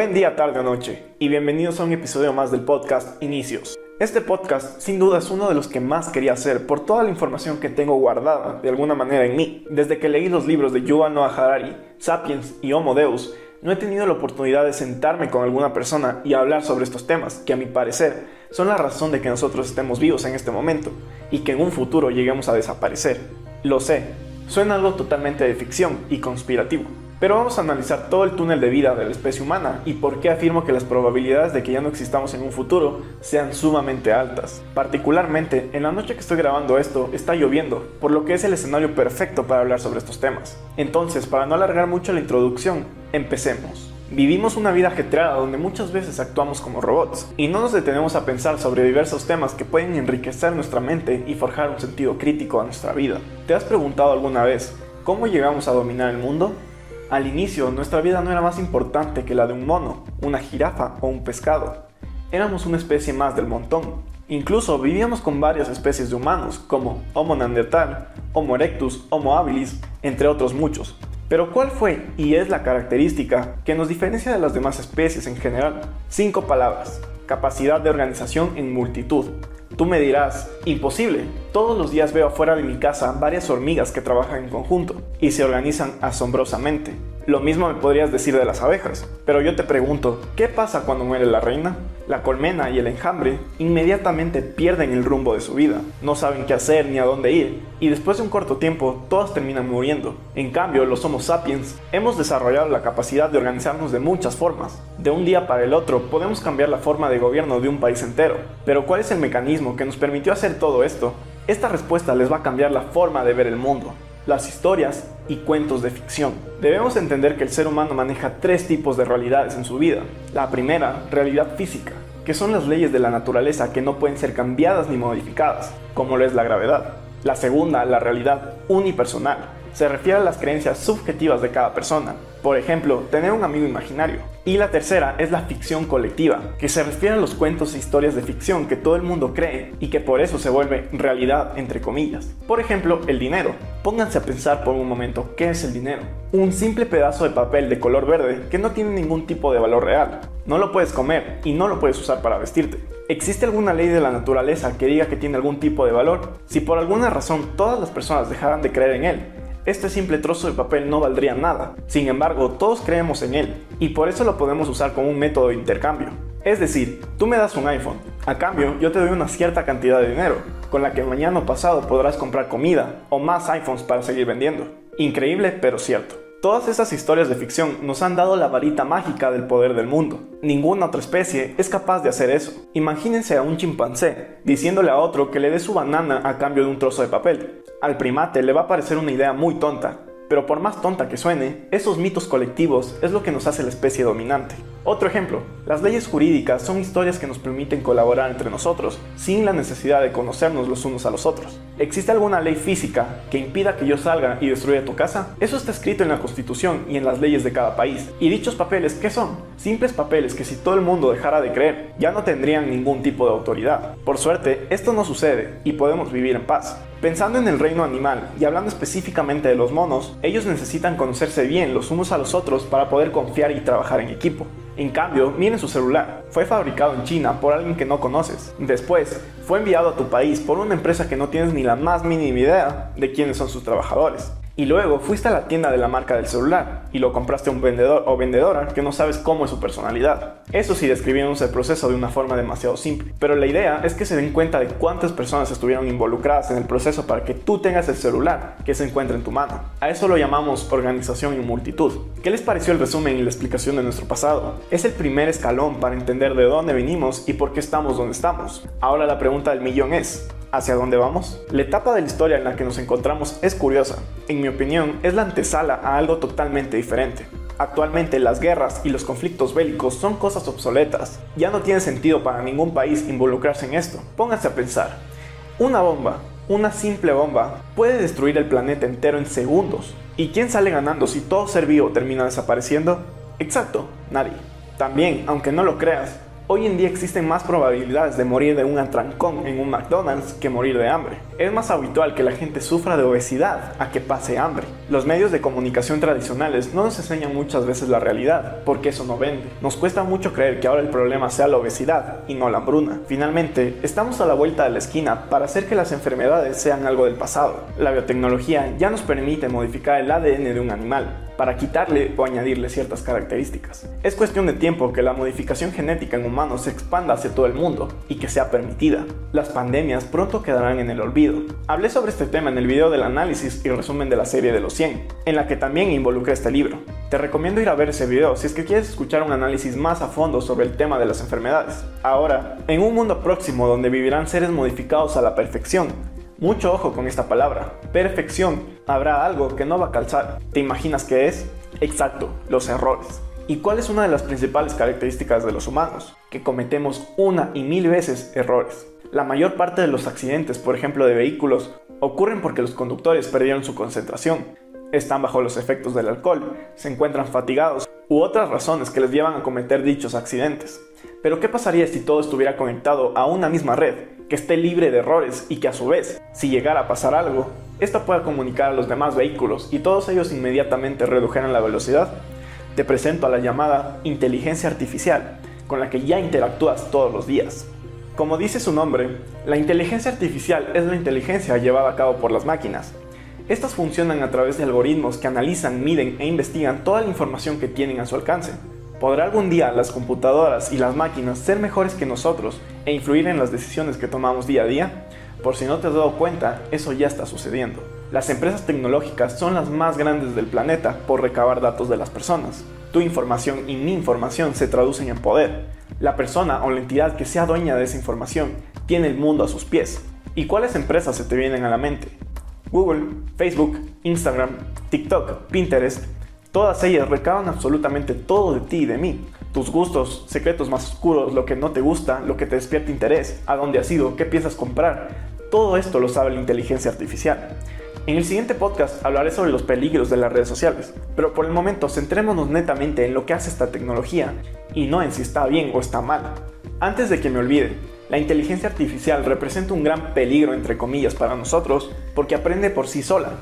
Buen día, tarde o noche, y bienvenidos a un episodio más del podcast Inicios. Este podcast sin duda es uno de los que más quería hacer por toda la información que tengo guardada de alguna manera en mí. Desde que leí los libros de Yuval Noah Harari, Sapiens y Homo Deus, no he tenido la oportunidad de sentarme con alguna persona y hablar sobre estos temas que a mi parecer son la razón de que nosotros estemos vivos en este momento y que en un futuro lleguemos a desaparecer. Lo sé, suena algo totalmente de ficción y conspirativo, pero vamos a analizar todo el túnel de vida de la especie humana y por qué afirmo que las probabilidades de que ya no existamos en un futuro sean sumamente altas. Particularmente, en la noche que estoy grabando esto, está lloviendo, por lo que es el escenario perfecto para hablar sobre estos temas. Entonces, para no alargar mucho la introducción, empecemos. Vivimos una vida ajetreada donde muchas veces actuamos como robots y no nos detenemos a pensar sobre diversos temas que pueden enriquecer nuestra mente y forjar un sentido crítico a nuestra vida. ¿Te has preguntado alguna vez cómo llegamos a dominar el mundo? Al inicio, nuestra vida no era más importante que la de un mono, una jirafa o un pescado. Éramos una especie más del montón. Incluso vivíamos con varias especies de humanos, como Homo neandertal, Homo erectus, Homo habilis, entre otros muchos. Pero ¿cuál fue y es la característica que nos diferencia de las demás especies en general? Cinco palabras. Capacidad de organización en multitud. Tú me dirás, imposible. Todos los días veo afuera de mi casa varias hormigas que trabajan en conjunto y se organizan asombrosamente. Lo mismo me podrías decir de las abejas, pero yo te pregunto, ¿qué pasa cuando muere la reina? La colmena y el enjambre inmediatamente pierden el rumbo de su vida, no saben qué hacer ni a dónde ir, y después de un corto tiempo todas terminan muriendo. En cambio, los Homo sapiens hemos desarrollado la capacidad de organizarnos de muchas formas. De un día para el otro podemos cambiar la forma de gobierno de un país entero, pero ¿cuál es el mecanismo que nos permitió hacer todo esto? Esta respuesta les va a cambiar la forma de ver el mundo las historias y cuentos de ficción. Debemos entender que el ser humano maneja tres tipos de realidades en su vida. La primera, realidad física, que son las leyes de la naturaleza que no pueden ser cambiadas ni modificadas, como lo es la gravedad. La segunda, la realidad unipersonal, se refiere a las creencias subjetivas de cada persona, por ejemplo, tener un amigo imaginario. Y la tercera es la ficción colectiva, que se refiere a los cuentos e historias de ficción que todo el mundo cree y que por eso se vuelve realidad entre comillas. Por ejemplo, el dinero. Pónganse a pensar por un momento qué es el dinero. Un simple pedazo de papel de color verde que no tiene ningún tipo de valor real. No lo puedes comer y no lo puedes usar para vestirte. ¿Existe alguna ley de la naturaleza que diga que tiene algún tipo de valor? Si por alguna razón todas las personas dejaran de creer en él, este simple trozo de papel no valdría nada. Sin embargo, todos creemos en él y por eso lo podemos usar como un método de intercambio. Es decir, tú me das un iPhone, a cambio yo te doy una cierta cantidad de dinero, con la que mañana o pasado podrás comprar comida o más iPhones para seguir vendiendo. Increíble pero cierto. Todas esas historias de ficción nos han dado la varita mágica del poder del mundo. Ninguna otra especie es capaz de hacer eso. Imagínense a un chimpancé diciéndole a otro que le dé su banana a cambio de un trozo de papel. Al primate le va a parecer una idea muy tonta, pero por más tonta que suene, esos mitos colectivos es lo que nos hace la especie dominante. Otro ejemplo, las leyes jurídicas son historias que nos permiten colaborar entre nosotros, sin la necesidad de conocernos los unos a los otros. ¿Existe alguna ley física que impida que yo salga y destruya tu casa? Eso está escrito en la Constitución y en las leyes de cada país. ¿Y dichos papeles qué son? Simples papeles que si todo el mundo dejara de creer, ya no tendrían ningún tipo de autoridad. Por suerte, esto no sucede y podemos vivir en paz. Pensando en el reino animal y hablando específicamente de los monos, ellos necesitan conocerse bien los unos a los otros para poder confiar y trabajar en equipo. En cambio, miren su celular. Fue fabricado en China por alguien que no conoces. Después, fue enviado a tu país por una empresa que no tienes ni la más mínima idea de quiénes son sus trabajadores. Y luego fuiste a la tienda de la marca del celular y lo compraste a un vendedor o vendedora que no sabes cómo es su personalidad. Eso sí describiéndonos el proceso de una forma demasiado simple. Pero la idea es que se den cuenta de cuántas personas estuvieron involucradas en el proceso para que tú tengas el celular que se encuentra en tu mano. A eso lo llamamos organización y multitud. ¿Qué les pareció el resumen y la explicación de nuestro pasado? Es el primer escalón para entender de dónde venimos y por qué estamos donde estamos. Ahora la pregunta del millón es, hacia dónde vamos? La etapa de la historia en la que nos encontramos es curiosa. En mi opinión, es la antesala a algo totalmente diferente. Actualmente las guerras y los conflictos bélicos son cosas obsoletas. Ya no tiene sentido para ningún país involucrarse en esto. Pónganse a pensar. Una bomba, una simple bomba, puede destruir el planeta entero en segundos. ¿Y quién sale ganando si todo ser vivo termina desapareciendo? Exacto, nadie. También, aunque no lo creas, Hoy en día existen más probabilidades de morir de un atrancón en un McDonald's que morir de hambre. Es más habitual que la gente sufra de obesidad a que pase hambre. Los medios de comunicación tradicionales no nos enseñan muchas veces la realidad, porque eso no vende. Nos cuesta mucho creer que ahora el problema sea la obesidad y no la hambruna. Finalmente, estamos a la vuelta de la esquina para hacer que las enfermedades sean algo del pasado. La biotecnología ya nos permite modificar el ADN de un animal, para quitarle o añadirle ciertas características. Es cuestión de tiempo que la modificación genética en humanos se expanda hacia todo el mundo y que sea permitida. Las pandemias pronto quedarán en el olvido. Hablé sobre este tema en el video del análisis y resumen de la serie de los 100, en la que también involucré este libro. Te recomiendo ir a ver ese video si es que quieres escuchar un análisis más a fondo sobre el tema de las enfermedades. Ahora, en un mundo próximo donde vivirán seres modificados a la perfección, mucho ojo con esta palabra. Perfección. Habrá algo que no va a calzar. ¿Te imaginas qué es? Exacto, los errores. ¿Y cuál es una de las principales características de los humanos? Que cometemos una y mil veces errores. La mayor parte de los accidentes, por ejemplo de vehículos, ocurren porque los conductores perdieron su concentración, están bajo los efectos del alcohol, se encuentran fatigados u otras razones que les llevan a cometer dichos accidentes. Pero ¿qué pasaría si todo estuviera conectado a una misma red, que esté libre de errores y que a su vez, si llegara a pasar algo, esta pueda comunicar a los demás vehículos y todos ellos inmediatamente redujeran la velocidad? Te presento a la llamada inteligencia artificial, con la que ya interactúas todos los días. Como dice su nombre, la inteligencia artificial es la inteligencia llevada a cabo por las máquinas. Estas funcionan a través de algoritmos que analizan, miden e investigan toda la información que tienen a su alcance. ¿Podrá algún día las computadoras y las máquinas ser mejores que nosotros e influir en las decisiones que tomamos día a día? Por si no te has dado cuenta, eso ya está sucediendo. Las empresas tecnológicas son las más grandes del planeta por recabar datos de las personas. Tu información y mi información se traducen en poder. La persona o la entidad que sea dueña de esa información tiene el mundo a sus pies. ¿Y cuáles empresas se te vienen a la mente? Google, Facebook, Instagram, TikTok, Pinterest, Todas ellas recaban absolutamente todo de ti y de mí. Tus gustos, secretos más oscuros, lo que no te gusta, lo que te despierta interés, a dónde has ido, qué piensas comprar. Todo esto lo sabe la inteligencia artificial. En el siguiente podcast hablaré sobre los peligros de las redes sociales, pero por el momento centrémonos netamente en lo que hace esta tecnología y no en si está bien o está mal. Antes de que me olvide, la inteligencia artificial representa un gran peligro entre comillas para nosotros porque aprende por sí sola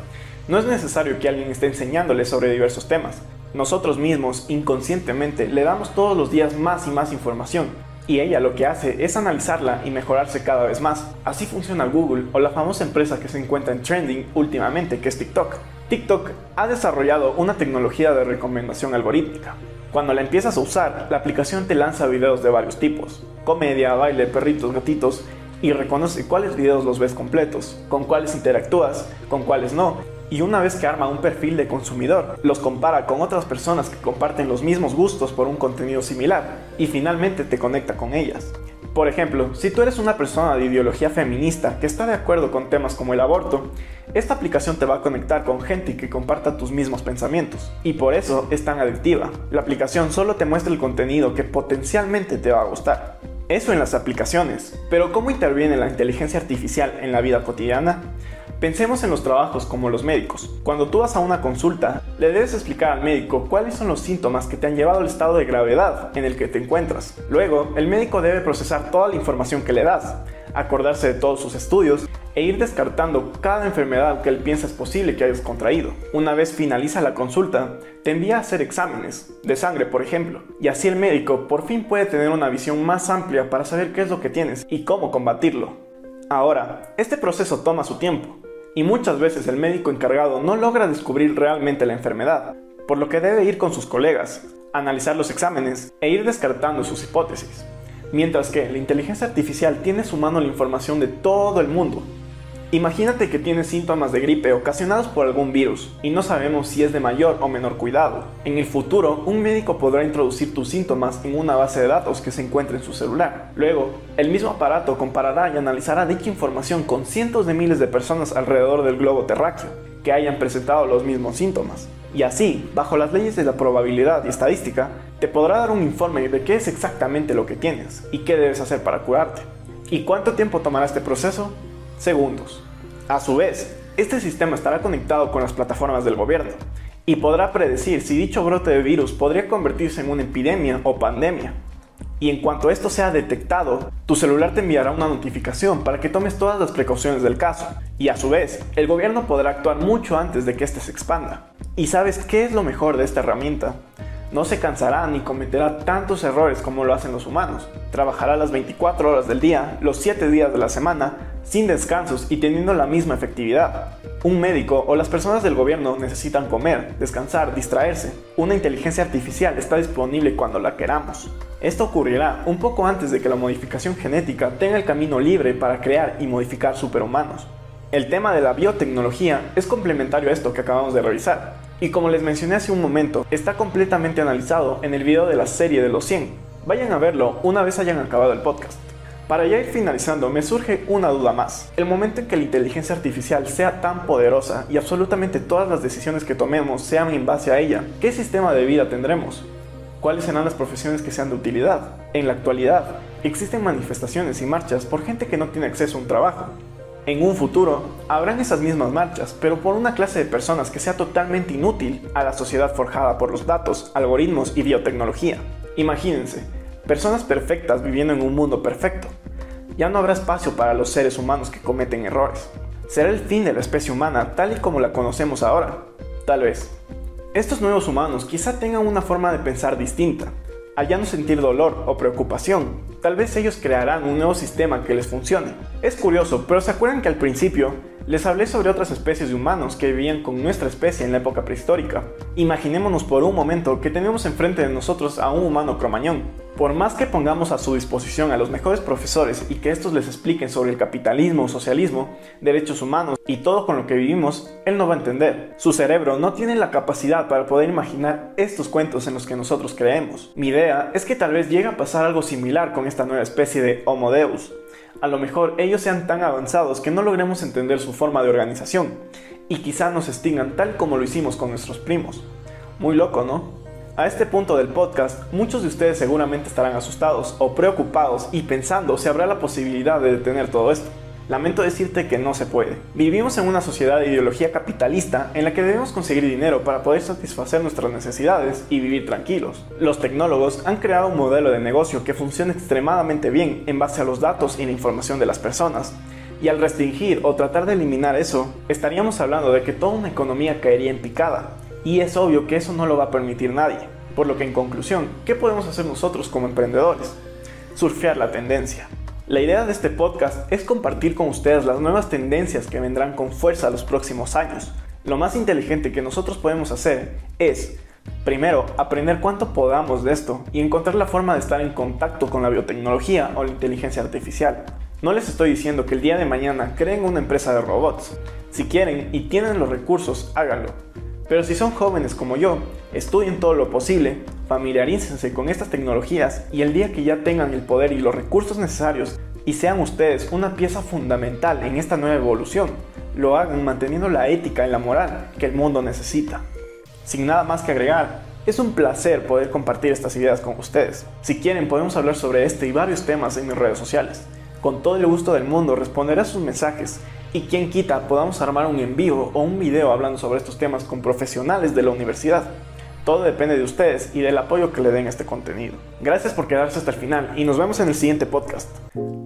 no es necesario que alguien esté enseñándole sobre diversos temas. Nosotros mismos, inconscientemente, le damos todos los días más y más información, y ella lo que hace es analizarla y mejorarse cada vez más. Así funciona Google o la famosa empresa que se encuentra en trending últimamente, que es TikTok. TikTok ha desarrollado una tecnología de recomendación algorítmica. Cuando la empiezas a usar, la aplicación te lanza videos de varios tipos, comedia, baile, perritos, gatitos, y reconoce cuáles videos los ves completos, con cuáles interactúas, con cuáles no, y una vez que arma un perfil de consumidor, los compara con otras personas que comparten los mismos gustos por un contenido similar y finalmente te conecta con ellas. Por ejemplo, si tú eres una persona de ideología feminista que está de acuerdo con temas como el aborto, esta aplicación te va a conectar con gente que comparta tus mismos pensamientos, y por eso es tan adictiva. La aplicación solo te muestra el contenido que potencialmente te va a gustar. Eso en las aplicaciones, pero ¿cómo interviene la inteligencia artificial en la vida cotidiana? Pensemos en los trabajos como los médicos. Cuando tú vas a una consulta, le debes explicar al médico cuáles son los síntomas que te han llevado al estado de gravedad en el que te encuentras. Luego, el médico debe procesar toda la información que le das, acordarse de todos sus estudios e ir descartando cada enfermedad que él piensa es posible que hayas contraído. Una vez finaliza la consulta, te envía a hacer exámenes, de sangre por ejemplo, y así el médico por fin puede tener una visión más amplia para saber qué es lo que tienes y cómo combatirlo. Ahora, este proceso toma su tiempo, y muchas veces el médico encargado no logra descubrir realmente la enfermedad, por lo que debe ir con sus colegas, analizar los exámenes e ir descartando sus hipótesis. Mientras que la inteligencia artificial tiene su mano la información de todo el mundo Imagínate que tienes síntomas de gripe ocasionados por algún virus y no sabemos si es de mayor o menor cuidado. En el futuro, un médico podrá introducir tus síntomas en una base de datos que se encuentre en su celular. Luego, el mismo aparato comparará y analizará dicha información con cientos de miles de personas alrededor del globo terráqueo que hayan presentado los mismos síntomas. Y así, bajo las leyes de la probabilidad y estadística, te podrá dar un informe de qué es exactamente lo que tienes y qué debes hacer para curarte. ¿Y cuánto tiempo tomará este proceso? Segundos. A su vez, este sistema estará conectado con las plataformas del gobierno y podrá predecir si dicho brote de virus podría convertirse en una epidemia o pandemia. y en cuanto esto sea detectado, tu celular te enviará una notificación para que tomes todas las precauciones del caso, y a su vez, el gobierno podrá actuar mucho antes de que éste se expanda. ¿Y sabes qué es lo mejor de esta herramienta? No se cansará ni cometerá tantos errores como lo hacen los humanos. Trabajará las 24 horas del día, los 7 días de la semana, sin descansos y teniendo la misma efectividad. Un médico o las personas del gobierno necesitan comer, descansar, distraerse. Una inteligencia artificial está disponible cuando la queramos. Esto ocurrirá un poco antes de que la modificación genética tenga el camino libre para crear y modificar superhumanos. El tema de la biotecnología es complementario a esto que acabamos de revisar, y como les mencioné hace un momento, está completamente analizado en el video de la serie de los 100. Vayan a verlo una vez hayan acabado el podcast. Para ya ir finalizando, me surge una duda más. El momento en que la inteligencia artificial sea tan poderosa y absolutamente todas las decisiones que tomemos sean en base a ella, ¿qué sistema de vida tendremos? ¿Cuáles serán las profesiones que sean de utilidad? En la actualidad, existen manifestaciones y marchas por gente que no tiene acceso a un trabajo. En un futuro, habrán esas mismas marchas, pero por una clase de personas que sea totalmente inútil a la sociedad forjada por los datos, algoritmos y biotecnología. Imagínense, personas perfectas viviendo en un mundo perfecto. Ya no habrá espacio para los seres humanos que cometen errores. Será el fin de la especie humana tal y como la conocemos ahora. Tal vez. Estos nuevos humanos quizá tengan una forma de pensar distinta. Al ya no sentir dolor o preocupación, tal vez ellos crearán un nuevo sistema que les funcione. Es curioso, pero ¿se acuerdan que al principio les hablé sobre otras especies de humanos que vivían con nuestra especie en la época prehistórica. Imaginémonos por un momento que tenemos enfrente de nosotros a un humano cromañón. Por más que pongamos a su disposición a los mejores profesores y que estos les expliquen sobre el capitalismo, socialismo, derechos humanos y todo con lo que vivimos, él no va a entender. Su cerebro no tiene la capacidad para poder imaginar estos cuentos en los que nosotros creemos. Mi idea es que tal vez llegue a pasar algo similar con esta nueva especie de Homo Deus a lo mejor ellos sean tan avanzados que no logremos entender su forma de organización y quizá nos extingan tal como lo hicimos con nuestros primos. Muy loco, ¿no? A este punto del podcast, muchos de ustedes seguramente estarán asustados o preocupados y pensando si habrá la posibilidad de detener todo esto. Lamento decirte que no se puede. Vivimos en una sociedad de ideología capitalista en la que debemos conseguir dinero para poder satisfacer nuestras necesidades y vivir tranquilos. Los tecnólogos han creado un modelo de negocio que funciona extremadamente bien en base a los datos y la información de las personas. Y al restringir o tratar de eliminar eso, estaríamos hablando de que toda una economía caería en picada. Y es obvio que eso no lo va a permitir nadie. Por lo que en conclusión, ¿qué podemos hacer nosotros como emprendedores? Surfear la tendencia. La idea de este podcast es compartir con ustedes las nuevas tendencias que vendrán con fuerza los próximos años. Lo más inteligente que nosotros podemos hacer es, primero, aprender cuánto podamos de esto y encontrar la forma de estar en contacto con la biotecnología o la inteligencia artificial. No les estoy diciendo que el día de mañana creen una empresa de robots. Si quieren y tienen los recursos, háganlo. Pero si son jóvenes como yo, estudien todo lo posible, familiarícense con estas tecnologías y el día que ya tengan el poder y los recursos necesarios y sean ustedes una pieza fundamental en esta nueva evolución, lo hagan manteniendo la ética y la moral que el mundo necesita. Sin nada más que agregar, es un placer poder compartir estas ideas con ustedes. Si quieren podemos hablar sobre este y varios temas en mis redes sociales. Con todo el gusto del mundo responderé a sus mensajes y quien quita, podamos armar un en vivo o un video hablando sobre estos temas con profesionales de la universidad. Todo depende de ustedes y del apoyo que le den a este contenido. Gracias por quedarse hasta el final y nos vemos en el siguiente podcast.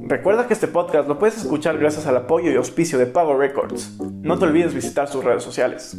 Recuerda que este podcast lo puedes escuchar gracias al apoyo y auspicio de Pago Records. No te olvides visitar sus redes sociales.